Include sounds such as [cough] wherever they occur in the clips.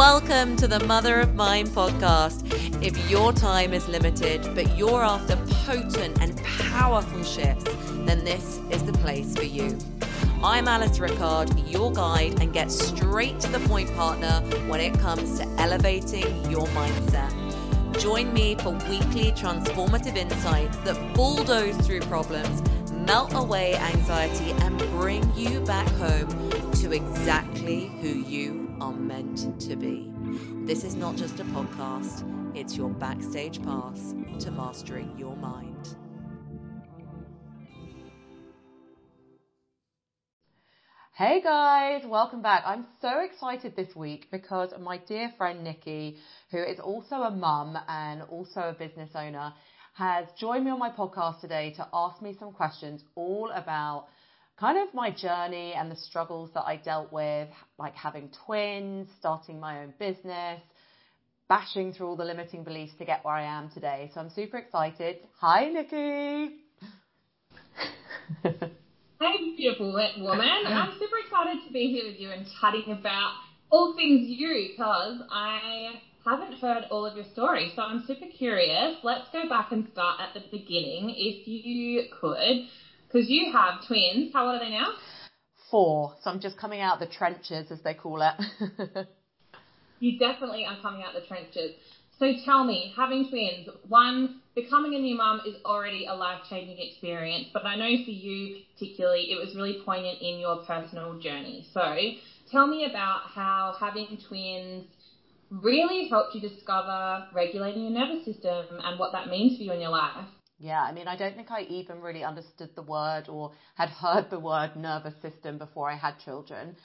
Welcome to the Mother of Mind podcast. If your time is limited, but you're after potent and powerful shifts, then this is the place for you. I'm Alice Rickard, your guide and get straight to the point partner when it comes to elevating your mindset. Join me for weekly transformative insights that bulldoze through problems, melt away anxiety, and bring you back home to exactly who you are meant to be. This is not just a podcast, it's your backstage pass to mastering your mind. Hey guys, welcome back. I'm so excited this week because my dear friend Nikki, who is also a mum and also a business owner, has joined me on my podcast today to ask me some questions all about kind of my journey and the struggles that I dealt with, like having twins, starting my own business, bashing through all the limiting beliefs to get where I am today. So I'm super excited. Hi, Nikki. Hey, beautiful woman. I'm super excited to be here with you and chatting about all things you because I haven't heard all of your story. So I'm super curious. Let's go back and start at the beginning if you could. Because you have twins. How old are they now? Four. So I'm just coming out the trenches, as they call it. [laughs] you definitely are coming out the trenches. So tell me, having twins, one, becoming a new mum is already a life changing experience, but I know for you particularly, it was really poignant in your personal journey. So tell me about how having twins really helped you discover regulating your nervous system and what that means for you in your life. Yeah, I mean, I don't think I even really understood the word or had heard the word nervous system before I had children.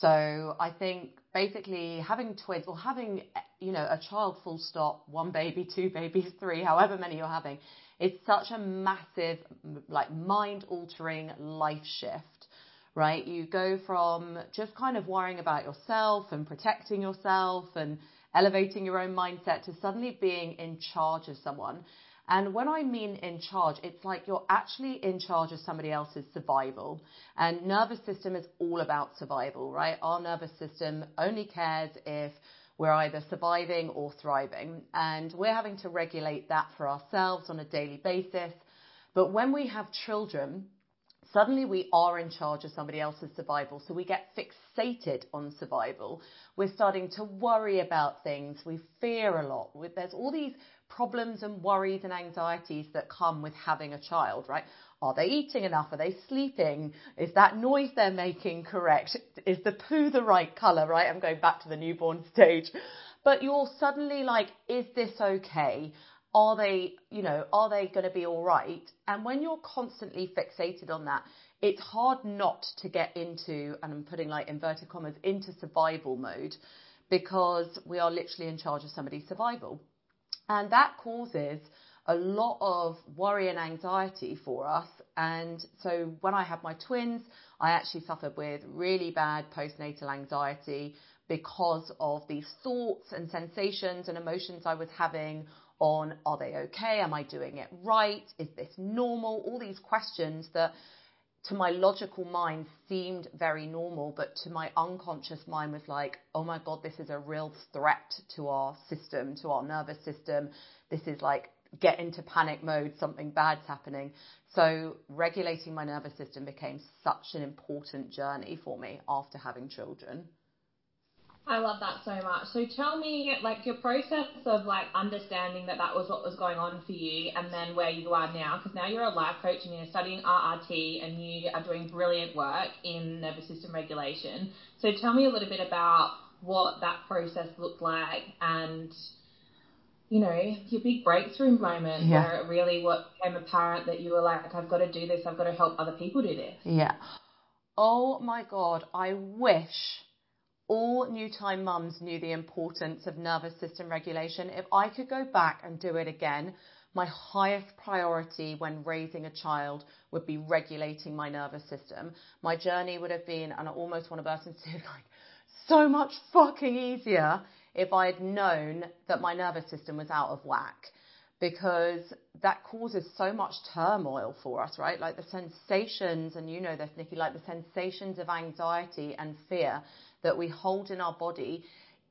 So I think basically having twins or having, you know, a child full stop, one baby, two [laughs] babies, three, however many you're having, it's such a massive, like mind altering life shift, right? You go from just kind of worrying about yourself and protecting yourself and elevating your own mindset to suddenly being in charge of someone. And when I mean in charge, it's like you're actually in charge of somebody else's survival. And nervous system is all about survival, right? Our nervous system only cares if we're either surviving or thriving. And we're having to regulate that for ourselves on a daily basis. But when we have children, suddenly we are in charge of somebody else's survival. So we get fixated on survival. We're starting to worry about things. We fear a lot. There's all these problems and worries and anxieties that come with having a child, right? Are they eating enough? Are they sleeping? Is that noise they're making correct? Is the poo the right colour, right? I'm going back to the newborn stage. But you're suddenly like, is this okay? Are they, you know, are they going to be all right? And when you're constantly fixated on that, it's hard not to get into, and I'm putting like inverted commas, into survival mode because we are literally in charge of somebody's survival. And that causes a lot of worry and anxiety for us. And so when I had my twins, I actually suffered with really bad postnatal anxiety because of these thoughts and sensations and emotions I was having on are they okay? Am I doing it right? Is this normal? All these questions that to my logical mind seemed very normal, but to my unconscious mind was like, oh my God, this is a real threat to our system, to our nervous system. This is like, get into panic mode, something bad's happening. So regulating my nervous system became such an important journey for me after having children. I love that so much. So tell me, like, your process of like understanding that that was what was going on for you, and then where you are now, because now you're a life coach and you're studying RRT, and you are doing brilliant work in nervous system regulation. So tell me a little bit about what that process looked like, and you know, your big breakthrough moment yeah. where it really what became apparent that you were like, I've got to do this, I've got to help other people do this. Yeah. Oh my God, I wish all new time mums knew the importance of nervous system regulation. If I could go back and do it again, my highest priority when raising a child would be regulating my nervous system. My journey would have been, and I almost want to burst into [laughs] like, so much fucking easier if I had known that my nervous system was out of whack. Because that causes so much turmoil for us, right? Like the sensations, and you know this, Nikki, like the sensations of anxiety and fear that we hold in our body,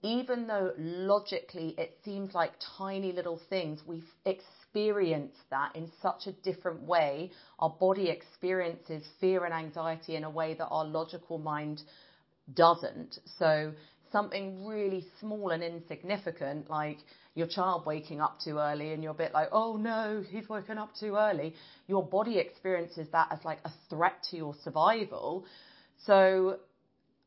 even though logically it seems like tiny little things, we experience that in such a different way. Our body experiences fear and anxiety in a way that our logical mind doesn't. So something really small and insignificant, like your child waking up too early and you're a bit like, oh no, he's woken up too early, your body experiences that as like a threat to your survival. So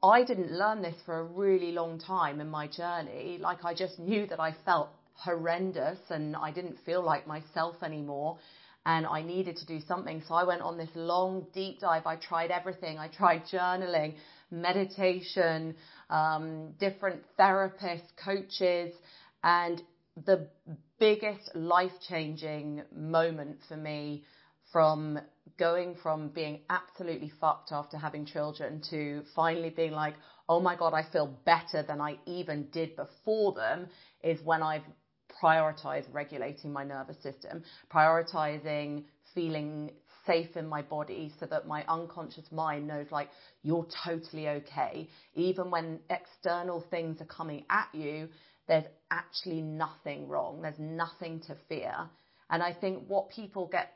I didn't learn this for a really long time in my journey. Like I just knew that I felt horrendous and I didn't feel like myself anymore and I needed to do something. So I went on this long deep dive. I tried everything. I tried journaling, meditation, um, different therapists, coaches, and the biggest life changing moment for me from going from being absolutely fucked after having children to finally being like, oh my God, I feel better than I even did before them is when I've prioritized regulating my nervous system, prioritizing feeling safe in my body so that my unconscious mind knows like you're totally okay. Even when external things are coming at you, there's actually nothing wrong. There's nothing to fear. And I think what people get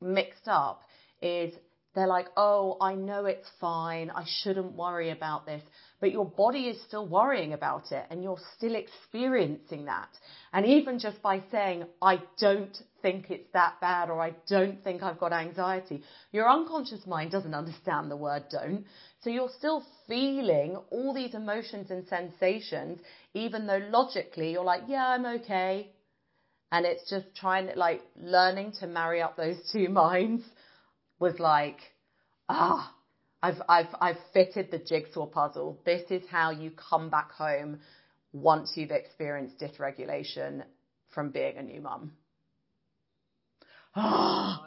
mixed up is they're like, oh, I know it's fine. I shouldn't worry about this. But your body is still worrying about it and you're still experiencing that. And even just by saying, I don't think it's that bad or I don't think I've got anxiety, your unconscious mind doesn't understand the word don't. So you're still feeling all these emotions and sensations, even though logically you're like, yeah, I'm okay. And it's just trying, like, learning to marry up those [laughs] two minds was like, ah, I've, I've, I've fitted the jigsaw puzzle. This is how you come back home once you've experienced dysregulation from being a new mum. that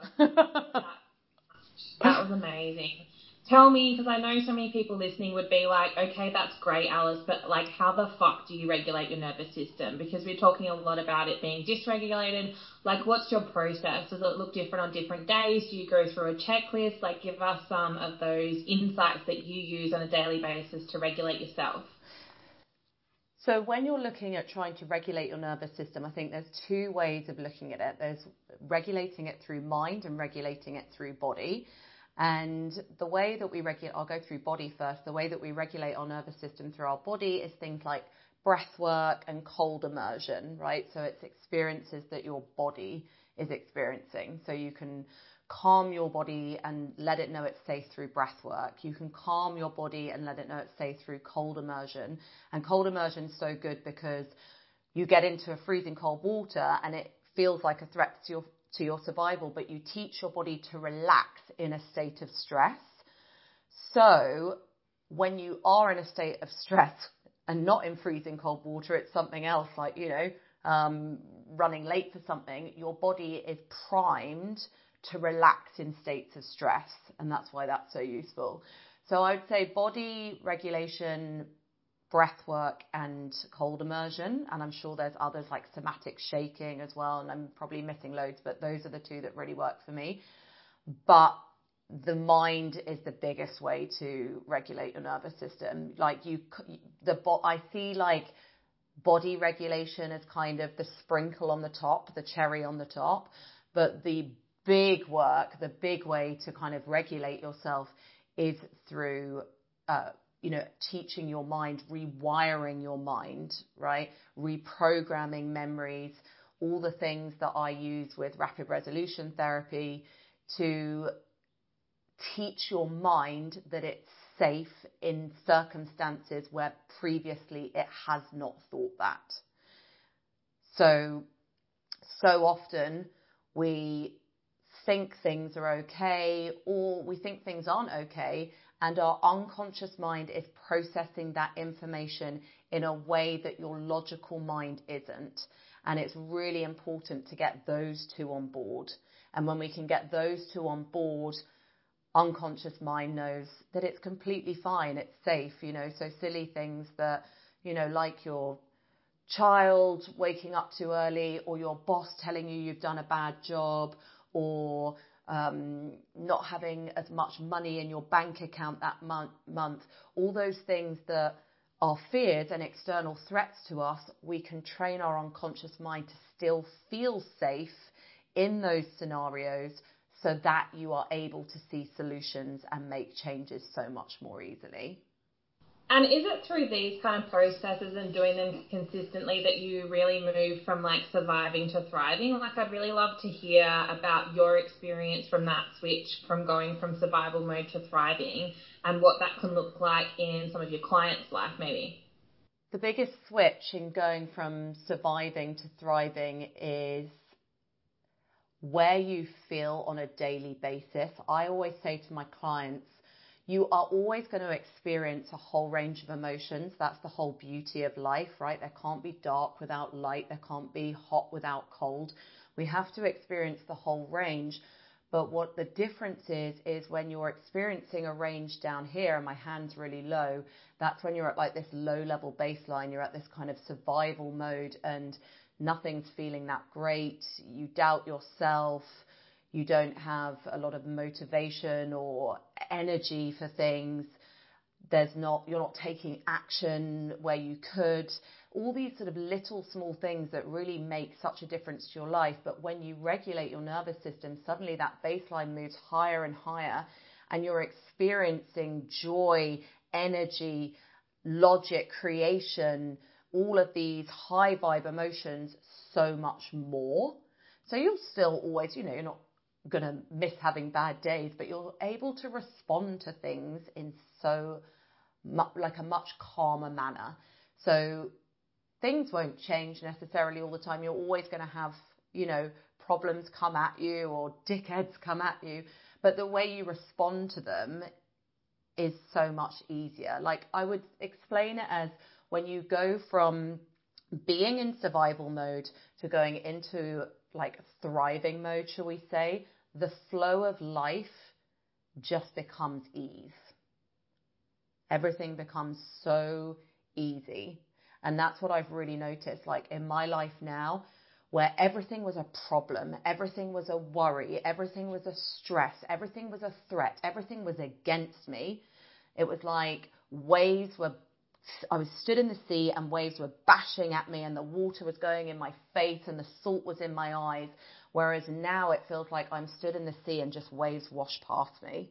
was amazing tell me, because I know so many people listening would be like, okay, that's great, Alice, but like, how the fuck do you regulate your nervous system? Because we're talking a lot about it being dysregulated. Like, what's your process? Does it look different on different days? Do you go through a checklist? Like, give us some of those insights that you use on a daily basis to regulate yourself. So when you're looking at trying to regulate your nervous system, I think there's two ways of looking at it. There's regulating it through mind and regulating it through body. And the way that we regulate, I'll go through body first. The way that we regulate our nervous system through our body is things like breath work and cold immersion, right? So it's experiences that your body is experiencing. So you can calm your body and let it know it's safe through breath work. You can calm your body and let it know it's safe through cold immersion. And cold immersion is so good because you get into a freezing cold water and it feels like a threat to your to your survival, but you teach your body to relax in a state of stress. So when you are in a state of stress and not in freezing cold water, it's something else like, you know, um, running late for something, your body is primed to relax in states of stress. And that's why that's so useful. So I would say body regulation breath work and cold immersion. And I'm sure there's others like somatic shaking as well. And I'm probably missing loads, but those are the two that really work for me. But the mind is the biggest way to regulate your nervous system. Like you, the, I see like body regulation as kind of the sprinkle on the top, the cherry on the top. But the big work, the big way to kind of regulate yourself is through uh, you know, teaching your mind, rewiring your mind, right? Reprogramming memories, all the things that I use with rapid resolution therapy to teach your mind that it's safe in circumstances where previously it has not thought that. So, so often we think things are okay or we think things aren't okay and our unconscious mind is processing that information in a way that your logical mind isn't. And it's really important to get those two on board. And when we can get those two on board, unconscious mind knows that it's completely fine, it's safe, you know, so silly things that, you know, like your child waking up too early or your boss telling you you've done a bad job or um, not having as much money in your bank account that month, month, all those things that are fears and external threats to us, we can train our unconscious mind to still feel safe in those scenarios so that you are able to see solutions and make changes so much more easily. And is it through these kind of processes and doing them consistently that you really move from like surviving to thriving? Like, I'd really love to hear about your experience from that switch from going from survival mode to thriving and what that can look like in some of your clients' life, maybe. The biggest switch in going from surviving to thriving is where you feel on a daily basis. I always say to my clients, you are always going to experience a whole range of emotions. That's the whole beauty of life, right? There can't be dark without light. There can't be hot without cold. We have to experience the whole range. But what the difference is, is when you're experiencing a range down here and my hand's really low, that's when you're at like this low level baseline. You're at this kind of survival mode and nothing's feeling that great. You doubt yourself you don't have a lot of motivation or energy for things. There's not, you're not taking action where you could. All these sort of little small things that really make such a difference to your life. But when you regulate your nervous system, suddenly that baseline moves higher and higher and you're experiencing joy, energy, logic, creation, all of these high vibe emotions so much more. So you'll still always, you know, you're not going to miss having bad days, but you're able to respond to things in so like a much calmer manner. So things won't change necessarily all the time. You're always going to have, you know, problems come at you or dickheads come at you, but the way you respond to them is so much easier. Like I would explain it as when you go from being in survival mode to going into like thriving mode, shall we say, the flow of life just becomes ease. Everything becomes so easy. And that's what I've really noticed. Like in my life now, where everything was a problem, everything was a worry, everything was a stress, everything was a threat, everything was against me. It was like waves were, I was stood in the sea and waves were bashing at me and the water was going in my face and the salt was in my eyes. Whereas now it feels like I'm stood in the sea and just waves wash past me.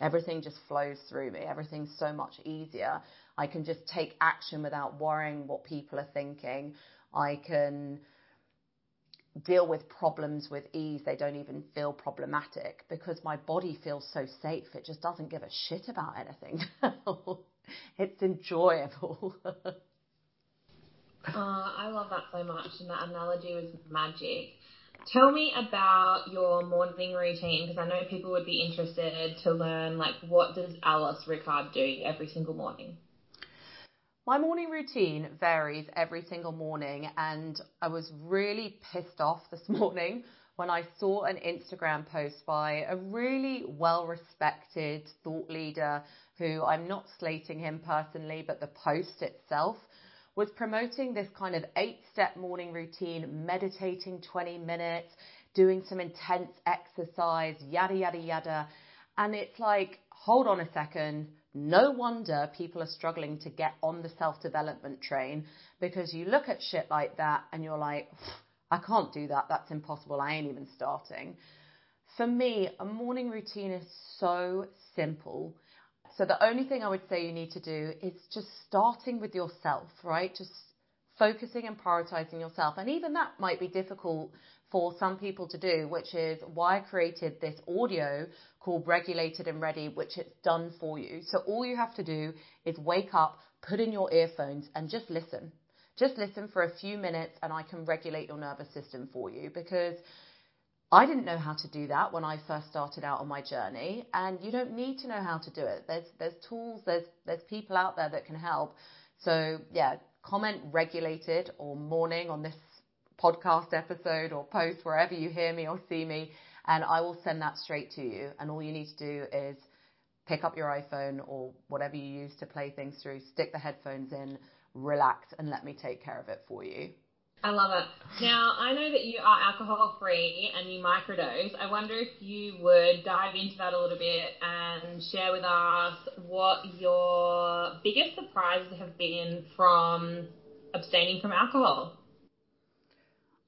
Everything just flows through me. Everything's so much easier. I can just take action without worrying what people are thinking. I can deal with problems with ease. They don't even feel problematic because my body feels so safe. It just doesn't give a shit about anything. [laughs] it's enjoyable. [laughs] Uh, I love that so much, and that analogy was magic. Tell me about your morning routine because I know people would be interested to learn like what does Alice Ricard do every single morning. My morning routine varies every single morning, and I was really pissed off this [laughs] morning when I saw an Instagram post by a really well respected thought leader who I'm not slating him personally, but the post itself was promoting this kind of eight step morning routine, meditating 20 minutes, doing some intense exercise, yada, yada, yada. And it's like, hold on a second. No wonder people are struggling to get on the self development train because you look at shit like that and you're like, I can't do that. That's impossible. I ain't even starting. For me, a morning routine is so simple. So the only thing I would say you need to do is just starting with yourself, right? Just focusing and prioritizing yourself. And even that might be difficult for some people to do, which is why I created this audio called Regulated and Ready, which it's done for you. So all you have to do is wake up, put in your earphones and just listen. Just listen for a few minutes and I can regulate your nervous system for you because I didn't know how to do that when I first started out on my journey, and you don't need to know how to do it. There's there's tools, there's there's people out there that can help. So yeah, comment regulated or morning on this podcast episode or post wherever you hear me or see me, and I will send that straight to you. And all you need to do is pick up your iPhone or whatever you use to play things through, stick the headphones in, relax, and let me take care of it for you I love it. Now, I know that you are alcohol free and you microdose. I wonder if you would dive into that a little bit and share with us what your biggest surprises have been from abstaining from alcohol.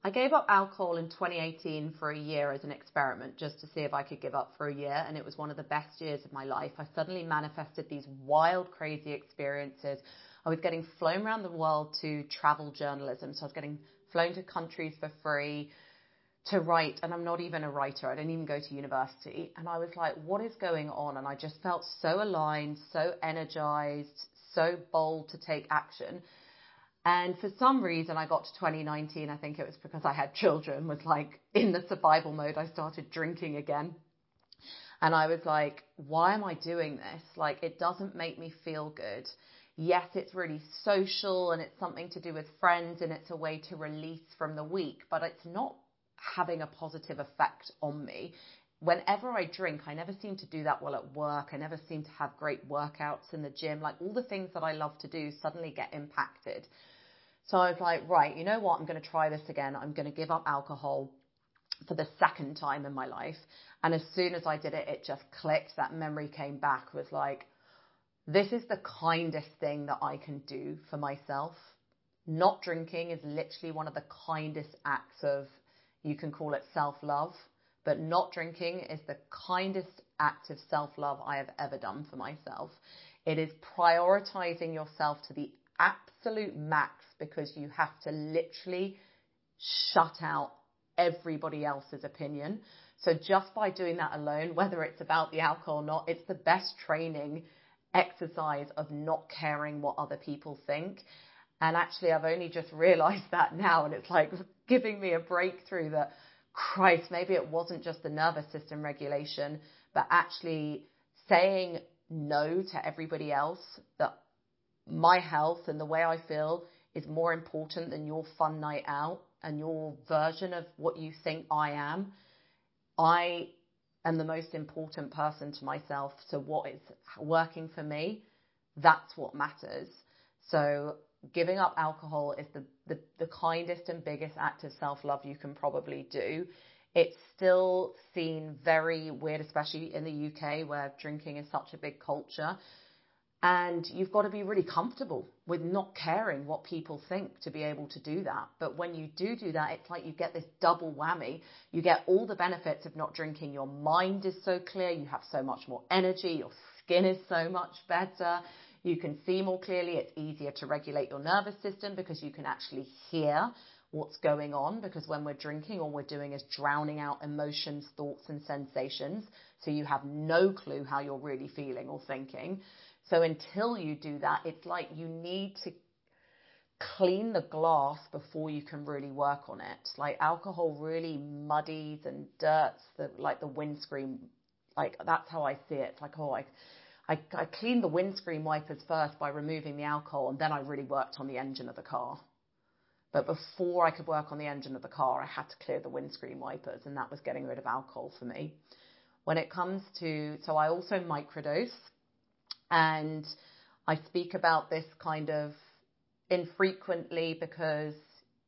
I gave up alcohol in 2018 for a year as an experiment just to see if I could give up for a year, and it was one of the best years of my life. I suddenly manifested these wild, crazy experiences. I was getting flown around the world to travel journalism, so I was getting flown to countries for free to write, and I'm not even a writer. I didn't even go to university. And I was like, what is going on? And I just felt so aligned, so energized, so bold to take action. And for some reason, I got to 2019. I think it was because I had children, was like in the survival mode. I started drinking again. And I was like, why am I doing this? Like, it doesn't make me feel good. Yes, it's really social and it's something to do with friends and it's a way to release from the week, but it's not having a positive effect on me. Whenever I drink, I never seem to do that well at work. I never seem to have great workouts in the gym. Like all the things that I love to do suddenly get impacted. So I was like, right, you know what? I'm going to try this again. I'm going to give up alcohol for the second time in my life. And as soon as I did it, it just clicked. That memory came back was like, this is the kindest thing that I can do for myself. Not drinking is literally one of the kindest acts of, you can call it self love, but not drinking is the kindest act of self love I have ever done for myself. It is prioritizing yourself to the absolute max because you have to literally shut out everybody else's opinion. So just by doing that alone, whether it's about the alcohol or not, it's the best training exercise of not caring what other people think. And actually, I've only just [laughs] realized that now, and it's like giving me a breakthrough that, Christ, maybe it wasn't just the nervous system regulation, but actually saying no to everybody else that my health and the way I feel is more important than your fun night out and your version of what you think I am. I am the most important person to myself. So what is working for me, that's what matters. So giving up alcohol is the, the, the kindest and biggest act of self-love you can probably do. It's still seen very weird, especially in the UK where drinking is such a big culture. And you've got to be really comfortable with not caring what people think to be able to do that. But when you do do that, it's like you get this double whammy. You get all the benefits of not drinking. Your mind is so clear. You have so much more energy. Your skin is so much better. You can see more clearly. It's easier to regulate your nervous system because you can actually hear what's going on. Because when we're drinking, all we're doing is drowning out emotions, thoughts, and sensations. So you have no clue how you're really feeling or thinking. So until you do that, it's like you need to clean the glass before you can really work on it. Like alcohol really muddies and dirts the like the windscreen. Like that's how I see it. It's like oh I, I I cleaned the windscreen wipers first by removing the alcohol, and then I really worked on the engine of the car. But before I could work on the engine of the car, I had to clear the windscreen wipers, and that was getting rid of alcohol for me. When it comes to so I also microdose. And I speak about this kind of infrequently because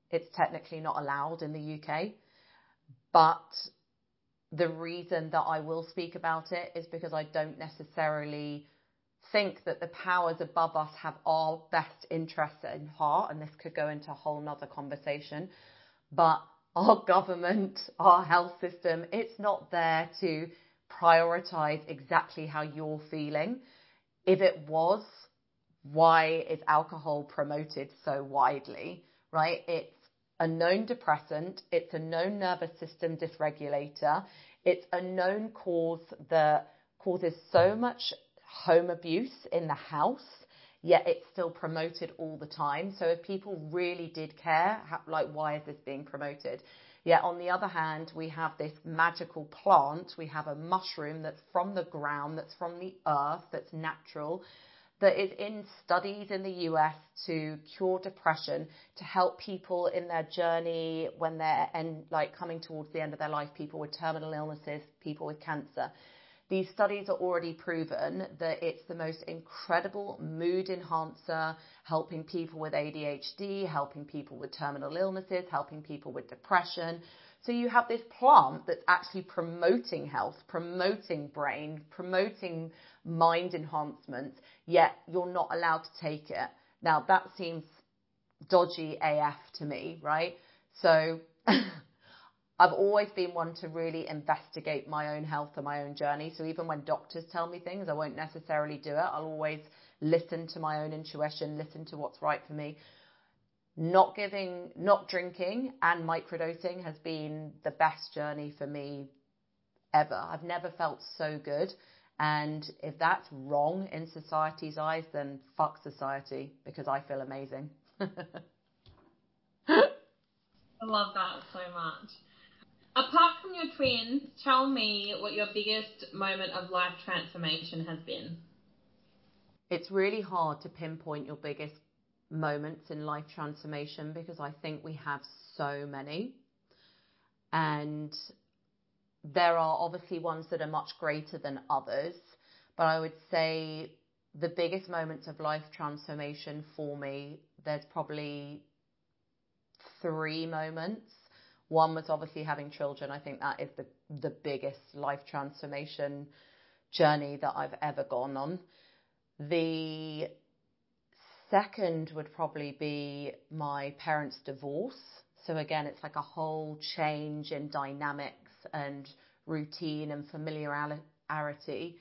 it's technically not allowed in the UK. But the reason that I will speak about it is because I don't necessarily think that the powers above us have our best interests in heart, and this could go into a whole nother conversation. But our [laughs] government, our health system, it's not there to prioritize exactly how you're feeling. If it was, why is alcohol promoted so widely, right? It's a known depressant. It's a known nervous system dysregulator. It's a known cause that causes so much home abuse in the house, yet it's still promoted all the time. So if people really did care, like, why is this being promoted? Yet on the other hand, we have this magical plant. We have a mushroom that's from the ground, that's from the earth, that's natural, that is in studies in the US to cure depression, to help people in their journey when they're like coming towards the end of their life, people with terminal illnesses, people with cancer. These studies are already proven that it's the most incredible mood enhancer, helping people with ADHD, helping people with terminal illnesses, helping people with depression. So you have this plant that's actually promoting health, promoting brain, promoting mind enhancement, yet you're not allowed to take it. Now that seems dodgy AF to me, right? So [laughs] I've always been one to really investigate my own health and my own journey. So even when doctors tell me things, I won't necessarily do it. I'll always listen to my own intuition, listen to what's right for me. Not giving, not drinking and microdosing has been the best journey for me ever. I've never felt so good. And if that's wrong in society's eyes, then fuck society because I feel amazing. [laughs] I love that so much. Apart from your twins, tell me what your biggest moment of life transformation has been. It's really hard to pinpoint your biggest moments in life transformation because I think we have so many. And there are obviously ones that are much greater than others, but I would say the biggest moments of life transformation for me, there's probably three moments. One was obviously having children. I think that is the, the biggest life transformation journey that I've ever gone on. The second would probably be my parents' divorce. So again, it's like a whole change in dynamics and routine and familiarity.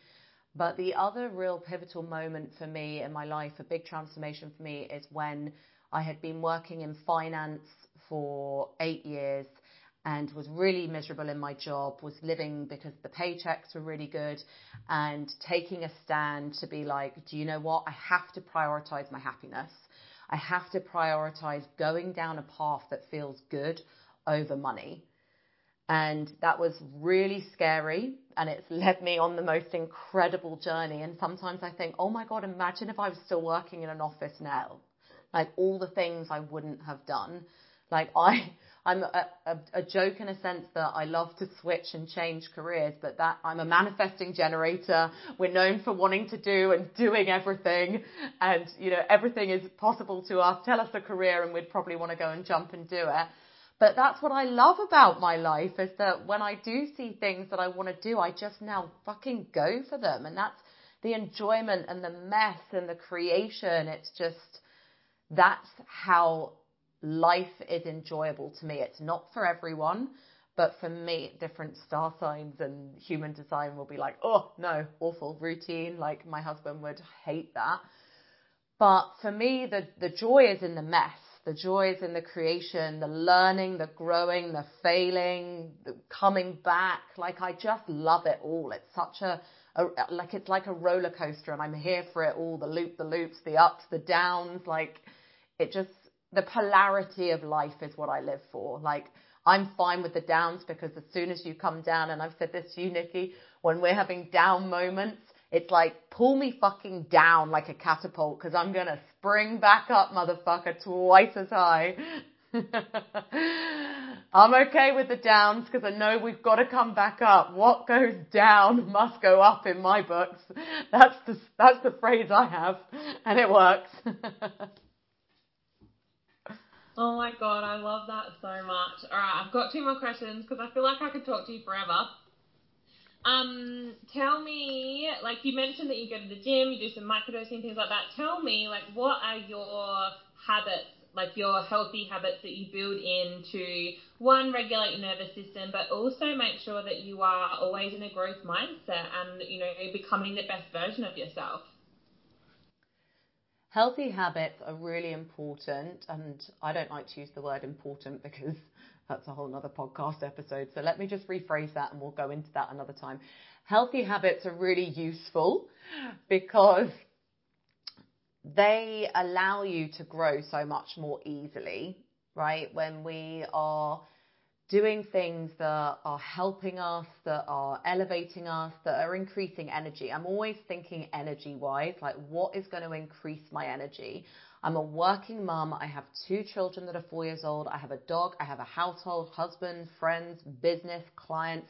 But the other real pivotal moment for me in my life, a big transformation for me, is when I had been working in finance for eight years and was really miserable in my job, was living because the paychecks were really good, and taking a stand to be like, do you know what? I have to prioritize my happiness. I have to prioritize going down a path that feels good over money. And that was really scary. And it's led me on the most incredible journey. And sometimes I think, oh my God, imagine if I was still working in an office now. Like all the things I wouldn't have done. Like I, I'm a, a, a, joke in a sense that I love to switch and change careers, but that I'm a manifesting generator. We're known for wanting to do and doing everything. And, you know, everything is possible to us. Tell us a career and we'd probably want to go and jump and do it. But that's what I love about my life is that when I do see things that I want to do, I just now fucking go for them. And that's the enjoyment and the mess and the creation. It's just, that's how life is enjoyable to me. It's not for everyone, but for me, different star signs and human design will be like, oh no, awful routine. Like my husband would hate that. But for me, the, the joy is in the mess. The joy is in the creation, the learning, the growing, the failing, the coming back. Like I just love it all. It's such a, a like it's like a roller coaster and I'm here for it all. The loop, the loops, the ups, the downs. Like it just the polarity of life is what I live for. Like, I'm fine with the downs because as soon as you come down, and I've said this to you, Nikki, when we're having down moments, it's like, pull me fucking down like a catapult because I'm going to spring back up, motherfucker, twice as high. [laughs] I'm okay with the downs because I know we've got to come back up. What goes down must go up in my books. [laughs] That's the, that's the phrase I have and it works. [laughs] Oh my god, I love that so much. All right, I've got two more questions because I feel like I could talk to you forever. Um, tell me, like you mentioned that you go to the gym, you do some microdosing, things like that. Tell me, like, what are your habits, like your healthy habits that you build into one, regulate your nervous system, but also make sure that you are always in a growth mindset and, you know, becoming the best version of yourself. Healthy habits are really important, and I don't like to use the word important because [laughs] that's a whole nother podcast episode. So let me just rephrase that and we'll go into that another time. Healthy habits are really useful [laughs] because they allow you to grow so much more easily, right? When we are doing things that are helping us, that are elevating us, that are increasing energy. I'm always thinking energy wise, like what is going to increase my energy? I'm a working mum. I have two children that are four years old. I have a dog. I have a household, husband, friends, business, clients.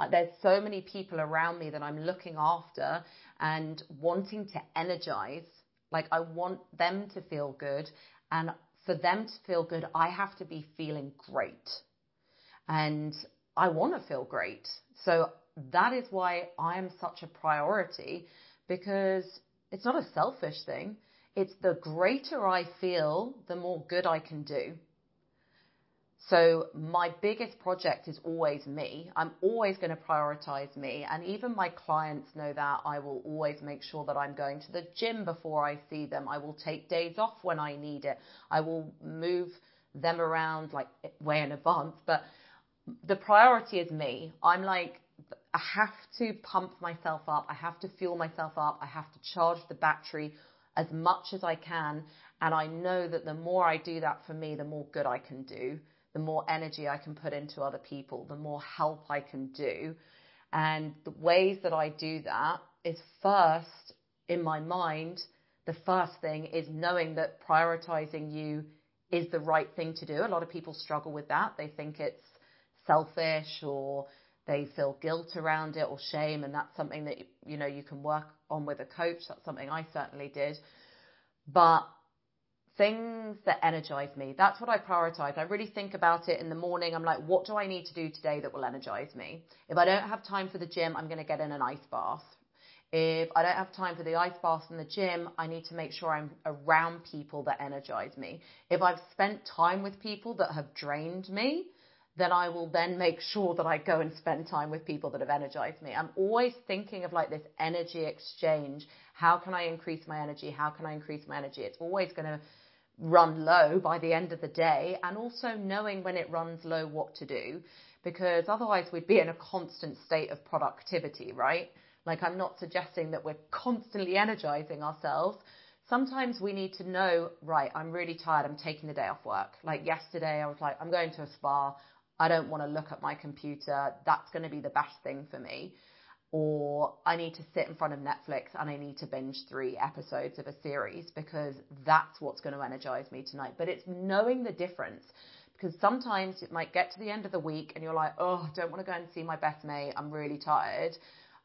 Uh, there's so many people around me that I'm looking after and wanting to energize. Like I want them to feel good. And for them to feel good, I have to be feeling great. And I want to feel great. So that is why I am such a priority because it's not a selfish thing. It's the greater I feel, the more good I can do. So my biggest project is always me. I'm always going to prioritize me. And even my clients know that I will always make sure that I'm going to the gym before I see them. I will take days off when I need it. I will move them around like way in advance. But the priority is me. I'm like, I have to pump myself up. I have to fuel myself up. I have to charge the battery as much as I can. And I know that the more I do that for me, the more good I can do the more energy I can put into other people, the more help I can do. And the ways that I do that is first in my mind, the first thing is knowing that prioritizing you is the right thing to do. A lot of people struggle with that. They think it's selfish or they feel guilt around it or shame. And that's something that, you know, you can work on with a coach. That's something I certainly did. But things that energize me. That's what I prioritize. I really think about it in the morning. I'm like, what do I need to do today that will energize me? If I don't have time for the gym, I'm going to get in an ice bath. If I don't have time for the ice bath in the gym, I need to make sure I'm around people that energize me. If I've spent time with people that have drained me, then I will then make sure that I go and spend time with people that have energized me. I'm always thinking of like this energy exchange. How can I increase my energy? How can I increase my energy? It's always going to run low by the end of the day and also knowing when it runs low what to do because otherwise we'd be in a constant state of productivity, right? Like I'm not suggesting that we're constantly energizing ourselves. Sometimes we need to know, right, I'm really tired. I'm taking the day off work. Like yesterday, I was like, I'm going to a spa. I don't want to look at my computer. That's going to be the best thing for me or I need to sit in front of Netflix and I need to binge three episodes of a series because that's what's going to energize me tonight. But it's knowing the difference because sometimes it might get to the end of the week and you're like, oh, I don't want to go and see my best mate. I'm really tired.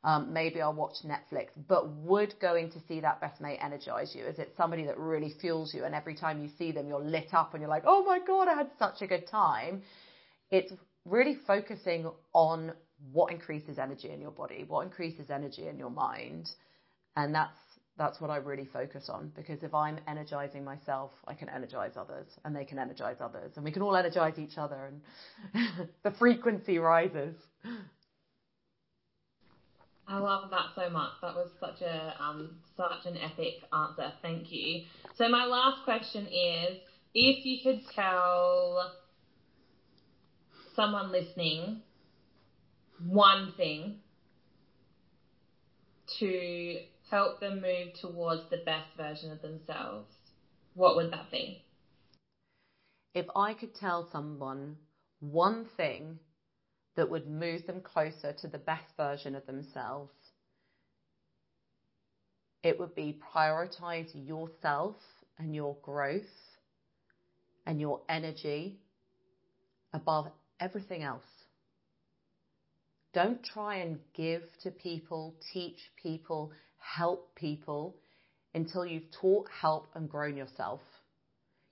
Um, maybe I'll watch Netflix. But would going to see that best mate energize you? Is it somebody that really fuels you and every time you see them, you're lit up and you're like, oh my God, I had such a good time? It's really focusing on what increases energy in your body, what increases energy in your mind. And that's that's what I really focus on because if I'm energizing myself, I can energize others and they can energize others and we can all energize each other and [laughs] the frequency rises. I love that so much. That was such a um, such an epic answer. Thank you. So my last question is if you could tell someone listening one thing to help them move towards the best version of themselves, what would that be? If I could tell someone one thing that would move them closer to the best version of themselves, it would be prioritize yourself and your growth and your energy above everything else. Don't try and give to people, teach people, help people until you've taught, helped, and grown yourself.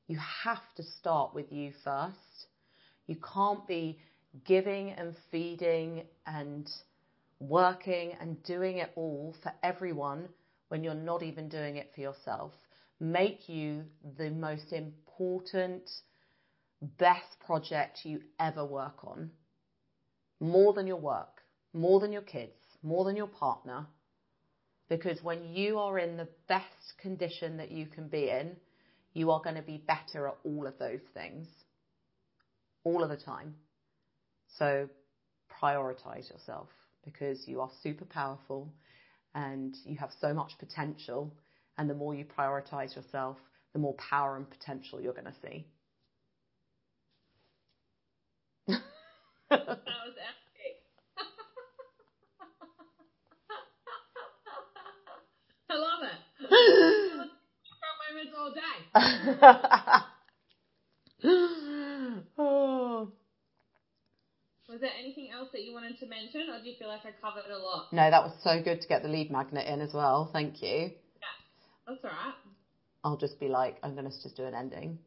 You have to start with you first. You can't be giving and feeding and working and doing it all for everyone when you're not even doing it for yourself. Make you the most important, best project you ever work on. More than your work more than your kids, more than your partner. Because when you are in the best condition that you can be in, you are going to be better at all of those things. All of the time. So prioritize yourself because you are super powerful and you have so much potential. And the more you prioritize yourself, the more power and potential you're going to see. Moments [laughs] [laughs] all day. oh. [laughs] Was there anything else that you wanted wanted to mention, or do you feel like I covered a lot? No, that was so good to get the lead magnet in as well. Thank you. Yeah, that's all right. I'll just be like, I'm going to just do an ending.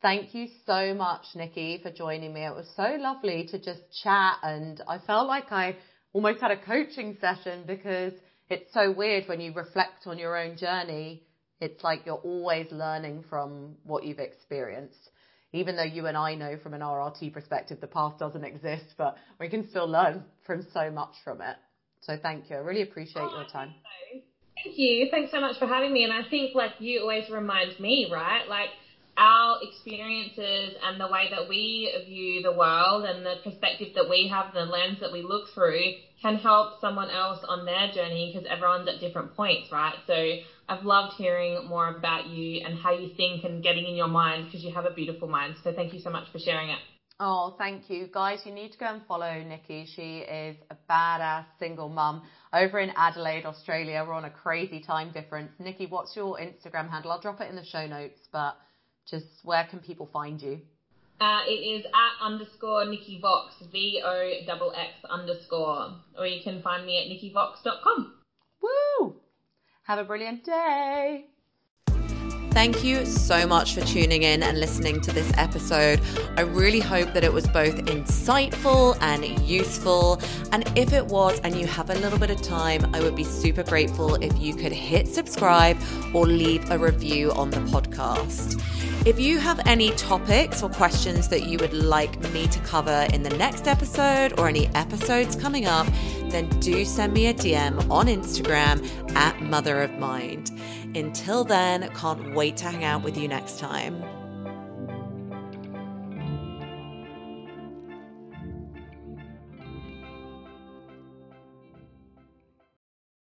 Thank you so much, Nikki, for joining me. It was so lovely to just chat, and I felt like I almost had a coaching session because it's so weird when you reflect on your own journey. It's like you're always learning from what you've experienced. Even though you and I know from an RRT perspective the past doesn't exist, but we can still learn from so much from it. So thank you. I really appreciate oh, your time. Thank you. Thanks so much for having me. And I think like you always remind me, right? Like our experiences and the way that we view the world and the perspective that we have, the lens that we look through can help someone else on their journey because everyone's at different points, right? So I've loved hearing more about you and how you think and getting in your mind because you have a beautiful mind. So thank you so much for sharing it. Oh, thank you. Guys, you need to go and follow Nikki. She is a badass single mum over in Adelaide, Australia. We're on a crazy time difference. Nikki, what's your Instagram handle? I'll drop it in the show notes, but just where can people find you? Uh, it is at underscore Nikki Vox, V O X X underscore, or you can find me at nikkivox.com. Woo! Have a brilliant day. Thank you so much for tuning in and listening to this episode. I really hope that it was both insightful and useful. And if it was, and you have a little bit of time, I would be super grateful if you could hit subscribe or leave a review on the podcast. If you have any topics or questions that you would like me to cover in the next episode or any episodes coming up, then do send me a DM on Instagram at Mother of Mind. Until then, can't wait to hang out with you next time.